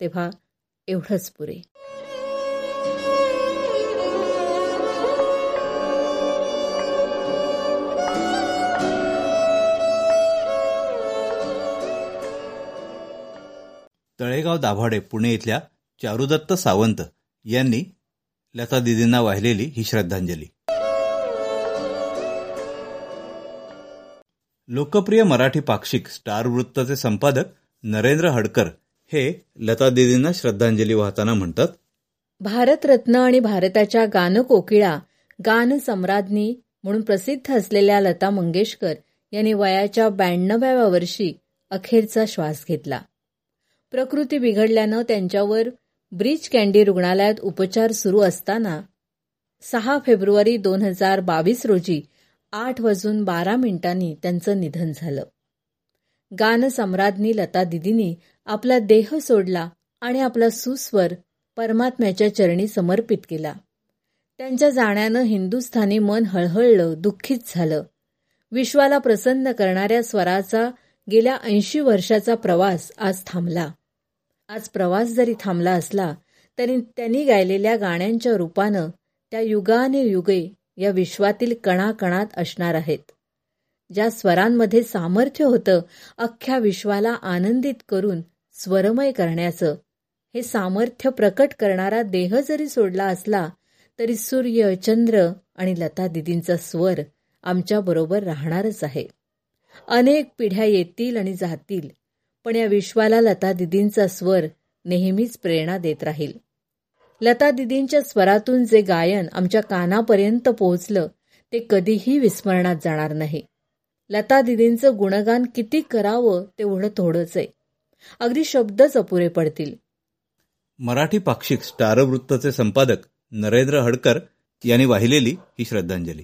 तेव्हा एवढंच पुरे. तळेगाव दाभाडे पुणे इथल्या चारुदत्त सावंत यांनी लता दिदींना वाहिलेली ही श्रद्धांजली. लोकप्रिय मराठी पाक्षिक स्टार वृत्तचे संपादक नरेंद्र हडकर हे लता दिदींना श्रद्धांजली वाहताना म्हणतात भारतरत्न आणि भारताच्या गानकोकिळा गान सम्राज्ञी म्हणून प्रसिद्ध असलेल्या लता मंगेशकर यांनी वयाच्या ब्याण्णव्याव्या वर्षी अखेरचा श्वास घेतला. प्रकृती बिघडल्यानं त्यांच्यावर ब्रीच कॅन्डी रुग्णालयात उपचार सुरू असताना सहा फेब्रुवारी दोन हजार बावीस रोजी आठ वाजून बारा मिनिटांनी त्यांचं निधन झालं. गानसम्राज्ञी लता दिदींनी आपला देह सोडला आणि आपला सुस्वर परमात्म्याच्या चरणी समर्पित केला. त्यांच्या जाण्यानं हिंदुस्थानी मन हळहळलं दुःखीत झालं. विश्वाला प्रसन्न करणाऱ्या स्वराचा गेल्या ऐंशी वर्षाचा प्रवास आज थांबला. आज प्रवास जरी थांबला असला तरी त्यांनी गायलेल्या गाण्यांच्या रूपानं त्या युगाने युगे या विश्वातील कणाकणात असणार आहेत. ज्या स्वरांमध्ये सामर्थ्य होतं अख्ख्या विश्वाला आनंदित करून स्वरमय करण्याचं हे सामर्थ्य प्रकट करणारा देह जरी सोडला असला तरी सूर्य चंद्र आणि लता दिदींचा स्वर आमच्याबरोबर राहणारच आहे. अनेक पिढ्या येतील आणि जातील पण या विश्वाला लता दिदींचा स्वर नेहमीच प्रेरणा देत राहील. लता दिदींच्या स्वरातून जे गायन आमच्या कानापर्यंत पोहोचलं ते कधीही विस्मरणात जाणार नाही. लता दिदींचं गुणगान किती करावं तेवढं थोडंच आहे. अगदी शब्दच अपुरे पडतील. मराठी पाक्षिक स्टारवृत्तचे संपादक नरेंद्र हडकर यांनी वाहिलेली ही श्रद्धांजली.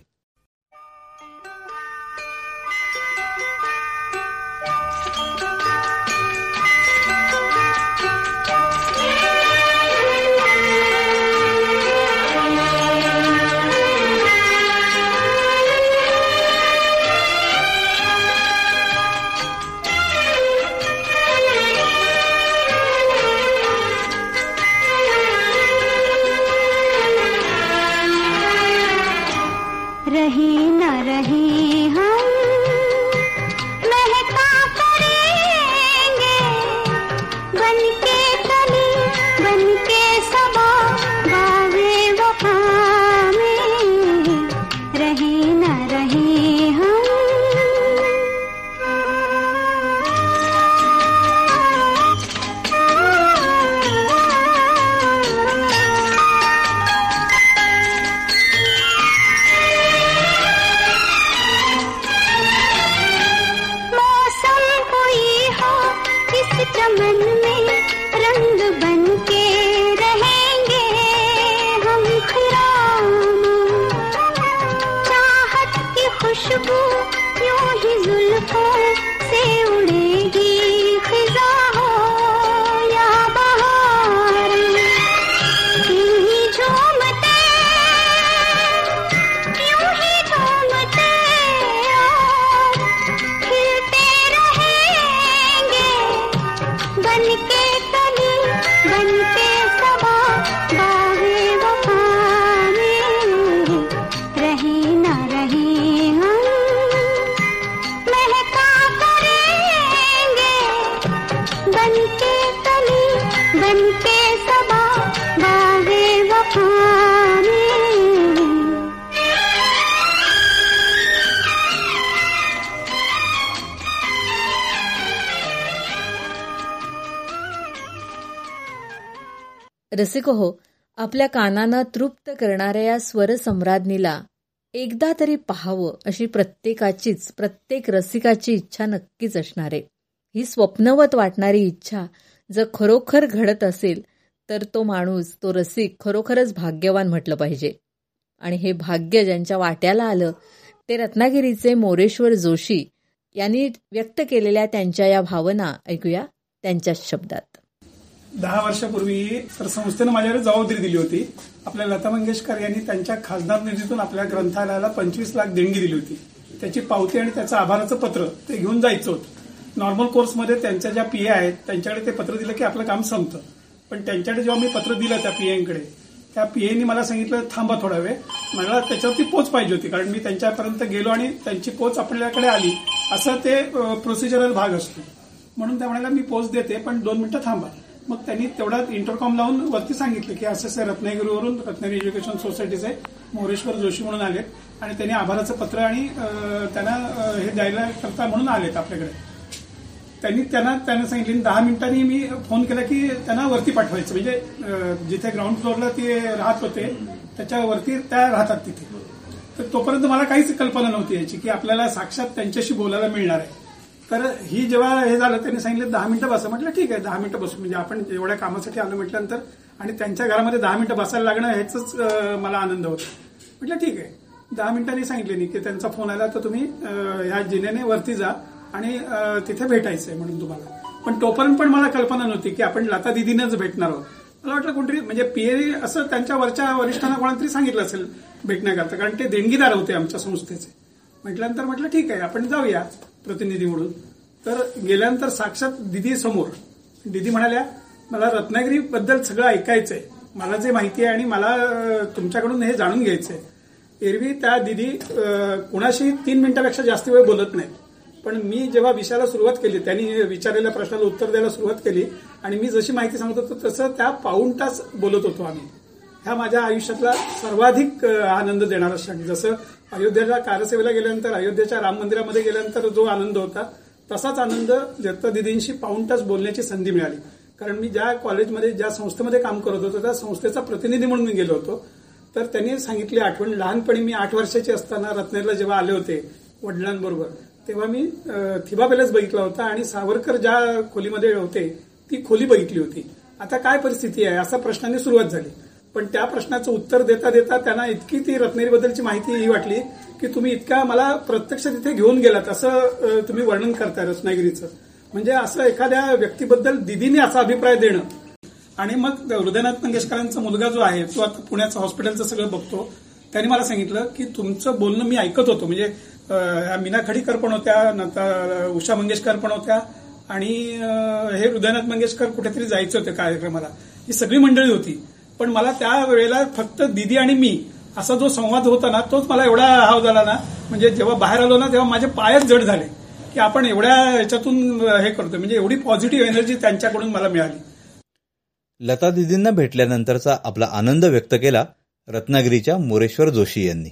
हो. आपल्या कानांना तृप्त करणाऱ्या या स्वरसम्राज्ञीला एकदा तरी पाहावं अशी प्रत्येकाचीच प्रत्येक रसिकाची इच्छा नक्कीच असणार आहे. ही स्वप्नवत वाटणारी इच्छा जर खरोखर घडत असेल तर तो माणूस तो रसिक खरोखरच भाग्यवान म्हटलं पाहिजे. आणि हे भाग्य ज्यांच्या वाट्याला आलं ते रत्नागिरीचे मोरेश्वर जोशी यांनी व्यक्त केलेल्या त्यांच्या या भावना ऐकूया त्यांच्याच शब्दात. दहा वर्षापूर्वी तर संस्थेनं माझ्याकडे जबाबदारी दिली होती. आपल्या लता मंगेशकर यांनी त्यांच्या खासदार निधीतून आपल्या ग्रंथालयाला पंचवीस लाख देणगी दिली होती. त्याची पावती आणि त्याचं आभाराचं पत्र ते घेऊन जायचं होतं. नॉर्मल कोर्समध्ये त्यांच्या ज्या पीए आहेत त्यांच्याकडे ते पत्र दिलं की आपलं काम संपतं. पण त्यांच्याकडे जेव्हा मी पत्र दिलं त्या पीएंकडे त्या पीएनी मला सांगितलं थांबा थोडा वेळ. मला त्याच्यावरती पोच पाहिजे होती कारण मी त्यांच्यापर्यंत गेलो आणि त्यांची पोच आपल्याकडे आली. असं ते प्रोसिजरल भाग असतो. म्हणून त्या म्हणाला मी पोच देते पण दोन मिनिटं थांबा. मग त्यांनी तेवढ्यात इंटरकॉम लावून वरती सांगितलं की असं असं रत्नागिरीवरून रत्नागिरी एज्युकेशन सोसायटीचे मोरेश्वर जोशी म्हणून आलेत आणि त्यांनी आभाराचं पत्र आणि त्यांना हे द्यायला करता म्हणून आलेत आपल्याकडे. त्यांनी त्यांना त्यांना सांगितलं दहा मिनिटांनी मी फोन केला की त्यांना वरती पाठवायचं. म्हणजे जिथे ग्राउंड फ्लोअरला ते राहत होते त्याच्यावरती त्या राहतात तिथे. तर तोपर्यंत मला काहीच कल्पना नव्हती याची की आपल्याला साक्षात त्यांच्याशी बोलायला मिळणार आहे. तर ही जेव्हा हे झालं त्यांनी सांगितलं दहा मिनिटं बसा. म्हटलं ठीक आहे दहा मिनिटं बसू. म्हणजे आपण एवढ्या कामासाठी आलो म्हटल्यानंतर आणि त्यांच्या घरामध्ये दहा मिनिटं बसायला लागणं ह्याच मला आनंद होता. म्हटलं ठीक आहे. दहा मिनिटांनी सांगितले नाही की त्यांचा फोन आला तर तुम्ही ह्या जिनेने वरती जा आणि तिथे तिथे भेटायचंय म्हणून तुम्हाला. पण तोपर्यंत पण मला कल्पना नव्हती की आपण लता दिदीनंच भेटणार आहोत. मला वाटलं कोणतरी म्हणजे पीए असं त्यांच्या वरच्या वरिष्ठांना कोणातरी सांगितलं असेल भेटण्याकरता कारण ते देणगीदार होते आमच्या संस्थेचे. म्हटल्यानंतर म्हटलं ठीक आहे आपण जाऊया. प्रतिनिधी म्हणून तर गेल्यानंतर साक्षात दिदी समोर. दिदी म्हणाल्या मला रत्नागिरी बद्दल सगळं ऐकायचंय. मला जे माहिती आहे आणि मला तुमच्याकडून हे जाणून घ्यायचंय. एरवी त्या दिदी कुणाशी तीन मिनिटापेक्षा जास्त वेळ बोलत नाही. पण मी जेव्हा विषयाला सुरुवात केली त्यांनी विचारलेल्या प्रश्नाला उत्तर द्यायला सुरुवात केली आणि मी जशी माहिती सांगत होतो तसं त्या पाऊण तास बोलत होतो आम्ही. ह्या माझ्या आयुष्यातला सर्वाधिक आनंद देणारा क्षण. जसं अयोध्येला कारसेवेला गेल्यानंतर अयोध्येच्या राम मंदिरामध्ये गेल्यानंतर जो आनंद होता तसाच आनंद दत्ता दिदींशी पाऊण तास बोलण्याची संधी मिळाली. कारण मी ज्या कॉलेजमध्ये ज्या संस्थेमध्ये काम करत होतो त्या संस्थेचा प्रतिनिधी म्हणून मी गेलो होतो. तर त्यांनी सांगितली आठवण लहानपणी मी आठ वर्षाची असताना रत्नेरला जेव्हा आले होते वडिलांबरोबर तेव्हा मी थिबा पॅलेस बघितला होता आणि सावरकर ज्या खोलीमध्ये होते ती खोली बघितली होती. आता काय परिस्थिती आहे? असा प्रश्नाने सुरुवात झाली. पण त्या प्रश्नाचं उत्तर देता देता त्यांना इतकी ती रत्नागिरीबद्दलची माहिती ही वाटली की तुम्ही इतका मला प्रत्यक्ष तिथे घेऊन गेलात असं तुम्ही वर्णन करताय रत्नागिरीचं. म्हणजे असं एखाद्या व्यक्तीबद्दल दिदीने असा अभिप्राय देणं. आणि मग हृदयनाथ मंगेशकरांचा मुलगा जो आहे तो आता पुण्याचं हॉस्पिटलचं सगळं बघतो. त्यांनी मला सांगितलं की तुमचं बोलणं मी ऐकत होतो. म्हणजे मीना खडीकर पण होत्या नंतर उषा मंगेशकर पण होत्या आणि हे हृदयनाथ मंगेशकर कुठेतरी जायचे होते कार्यक्रमाला. ही सगळी मंडळी होती. पण मला त्या वेळेला फक्त दिदी आणि मी असा जो संवाद होता ना तोच मला एवढा हाव झाला ना म्हणजे जेव्हा बाहेर आलो ना तेव्हा माझे पायच जड झाले की आपण एवढ्या याच्यातून हे करतोय. म्हणजे एवढी पॉझिटिव्ह एनर्जी त्यांच्याकडून मला मिळाली. लता दिदींना भेटल्यानंतरचा आपला आनंद व्यक्त केला रत्नागिरीच्या मोरेश्वर जोशी यांनी.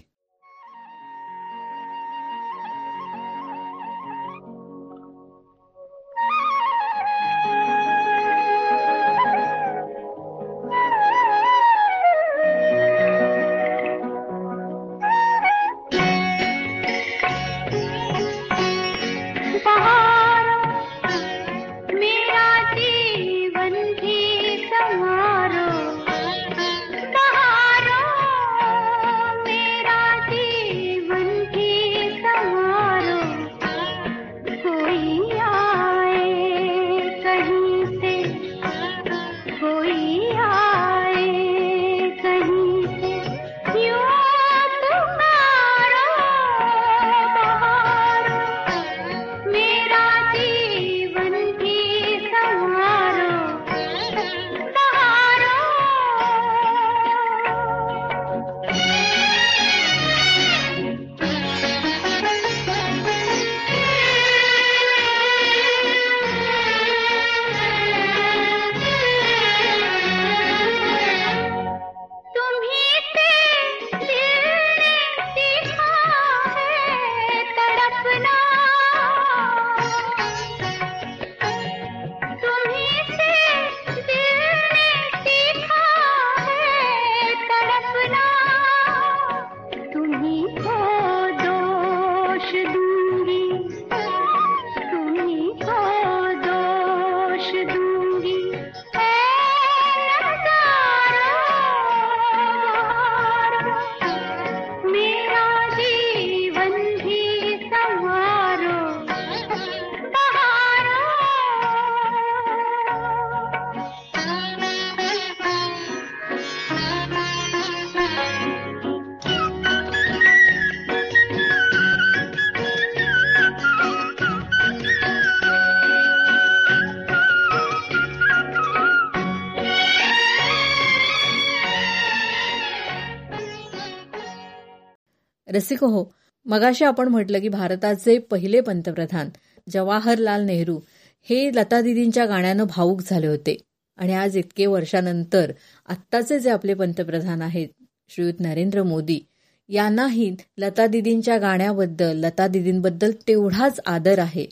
रसिक हो. मगाशी आपण म्हटलं की भारताचे पहिले पंतप्रधान जवाहरलाल नेहरू हे लता दिदींच्या गाण्यानं भावुक झाले होते. आणि आज इतके वर्षानंतर आत्ताचे जे आपले पंतप्रधान आहेत श्रीयुत नरेंद्र मोदी यांनाही लता दिदींच्या गाण्याबद्दल लता दिदींबद्दल तेवढाच आदर आहे.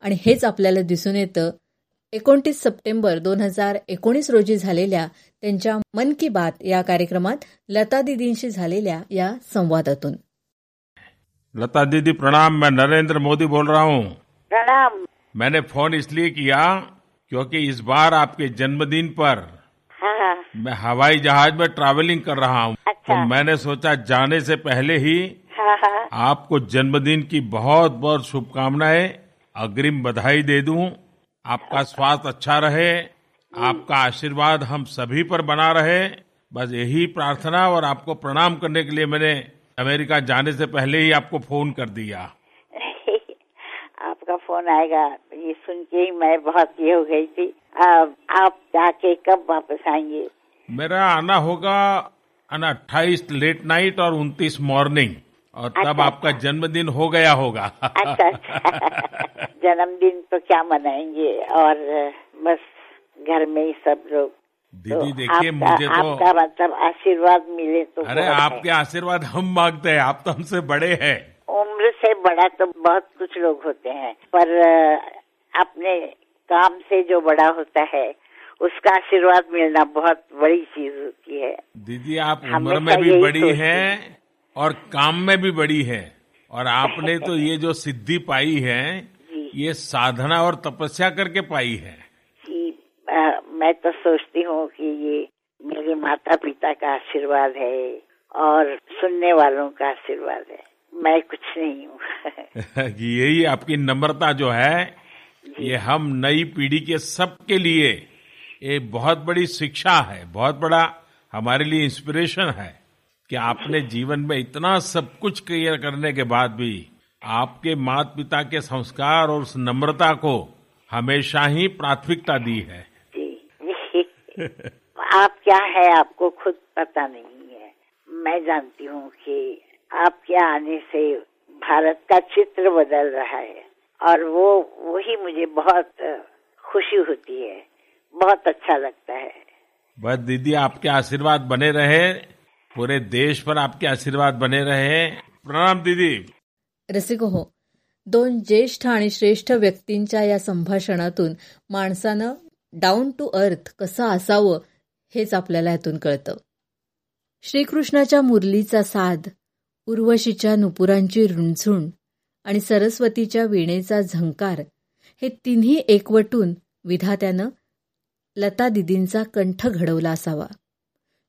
आणि हेच आपल्याला दिसून येतं. एकोणतीस सप्टेंबर दोन हजार एकोणीस रोजी झालेल्या त्यांच्या मन की बात या कार्यक्रमात लता दिदींशी झालेल्या या संवादातून. लता दीदी प्रणाम मैं नरेंद्र मोदी बोल रहा हूँ। प्रणाम। मैंने फ़ोन इसलिए किया क्योंकि इस बार आपके जन्मदिन पर हाँ। मैं हवाई जहाज़ में ट्रैवलिंग कर रहा हूँ। अच्छा। तो मैंने सोचा जाने से पहले ही हाँ हाँ। आपको जन्मदिन की बहुत बहुत शुभकामनाएँ अग्रिम बधाई दे दूँ। आपका स्वास्थ्य अच्छा रहे आपका आशीर्वाद हम सभी पर बना रहे। बस यही प्रार्थना और आपको प्रणाम करने के लिए मैंने अमेरिका जाने से पहले ही आपको फ़ोन कर दिया। आपका फ़ोन आएगा ये सुन के ही मैं बहुत ये हो गई थी। अब आप जाके कब वापस आएँगे? मेरा आना होगा अट्ठाईस लेट नाइट और उनतीस मॉर्निंग और तब अच्छा, आपका जन्मदिन हो गया होगा। अच्छा अच्छा। जन्मदिन तो क्या मनाएँगे? और बस घर में ही सब लोग दीदी देखिए मुझे तो आपका मतलब आशीर्वाद मिले तो अरे आपके आशीर्वाद हम मांगते हैं आप तो हमसे बड़े हैं। उम्र से बड़ा तो बहुत कुछ लोग होते हैं पर अपने काम से जो बड़ा होता है उसका आशीर्वाद मिलना बहुत बड़ी चीज़ होती है। दीदी आप उम्र में भी बड़ी हैं और काम में भी बड़ी हैं। और आपने तो ये जो सिद्धि पाई है ये साधना और तपस्या करके पाई है। मैं तो सोचती हूँ कि ये मेरे माता पिता का आशीर्वाद है और सुनने वालों का आशीर्वाद है। मैं कुछ नहीं हूँ। यही आपकी नम्रता जो है ये हम नई पीढ़ी के सबके लिए एक बहुत बड़ी शिक्षा है बहुत बड़ा हमारे लिए इंस्पिरेशन है कि आपने जीवन में इतना सब कुछ क्लियर करने के बाद भी आपके माता पिता के संस्कार और उस नम्रता को हमेशा ही प्राथमिकता दी है। आप क्या है? आपको खुद पता नहीं है। मैं जानती हूँ कि आपके आने से भारत का चित्र बदल रहा है और वो वही मुझे बहुत खुशी होती है। बहुत अच्छा लगता है। बस दीदी आपके आशीर्वाद बने रहे। पूरे देश पर आपके आशीर्वाद बने रहे। प्रणाम दीदी। रसिक हो दोन ज्येष्ठ आणि श्रेष्ठ व्यक्तींच्या या संभाषणातून माणसानं डाऊन टू अर्थ कसं असावं हेच आपल्याला यातून कळतं. श्रीकृष्णाच्या मुरलीचा साध उर्वशीच्या नुपुरांची रुणझुण आणि सरस्वतीच्या वीणेचा झंकार हे तिन्ही एकवटून विधात्यानं लता दिदींचा कंठ घडवला असावा.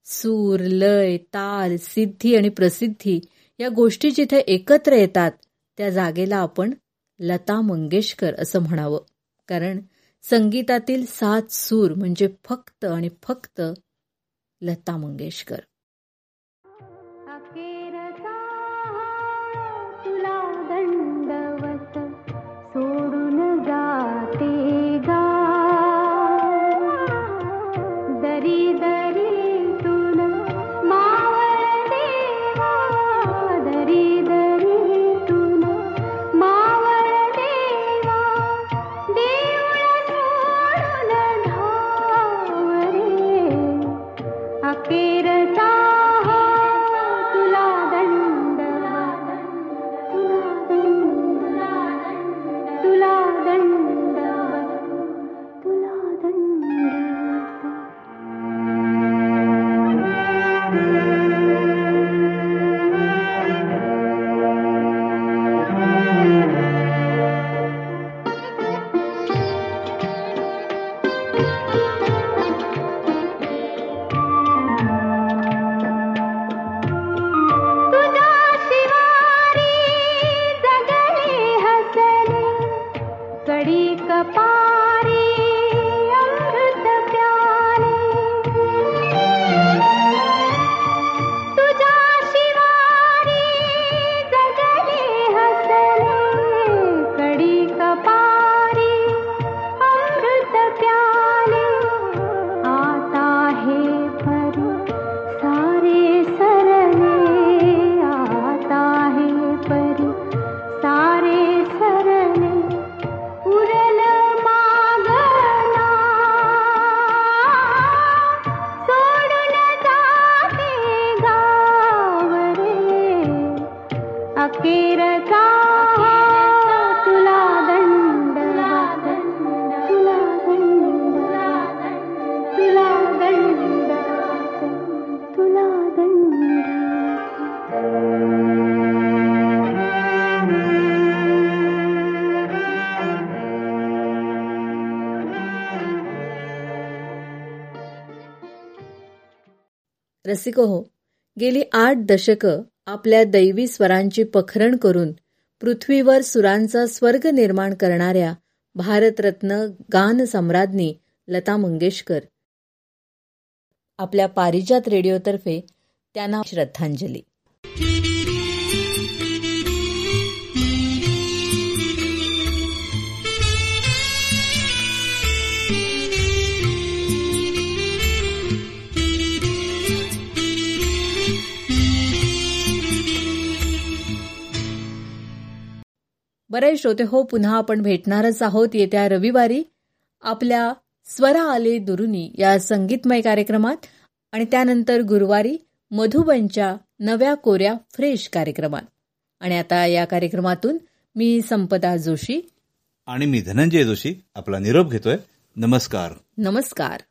सूर लय ताल सिद्धी आणि प्रसिद्धी या गोष्टी जिथे एकत्र येतात त्या जागेला आपण लता मंगेशकर असं म्हणावं. कारण संगीतातील सात सूर म्हणजे फक्त आणि फक्त लता मंगेशकर. रसिक हो. गेली आठ दशकं आपल्या दैवी स्वरांची पखरण करून पृथ्वीवर सुरांचा स्वर्ग निर्माण करणाऱ्या भारतरत्न गान सम्राज्ञी लता मंगेशकर. आपल्या पारिजात रेडिओतर्फे त्यांना श्रद्धांजली. बरे श्रोते हो पुन्हा आपण भेटणारच आहोत. येत्या रविवारी आपल्या स्वरा आले दुरुनी या संगीतमय कार्यक्रमात आणि त्यानंतर गुरुवारी मधुबनच्या नव्या कोऱ्या फ्रेश कार्यक्रमात. आणि आता या कार्यक्रमातून मी संपदा जोशी. आणि मी धनंजय जोशी आपला निरोप घेतोय. नमस्कार. नमस्कार.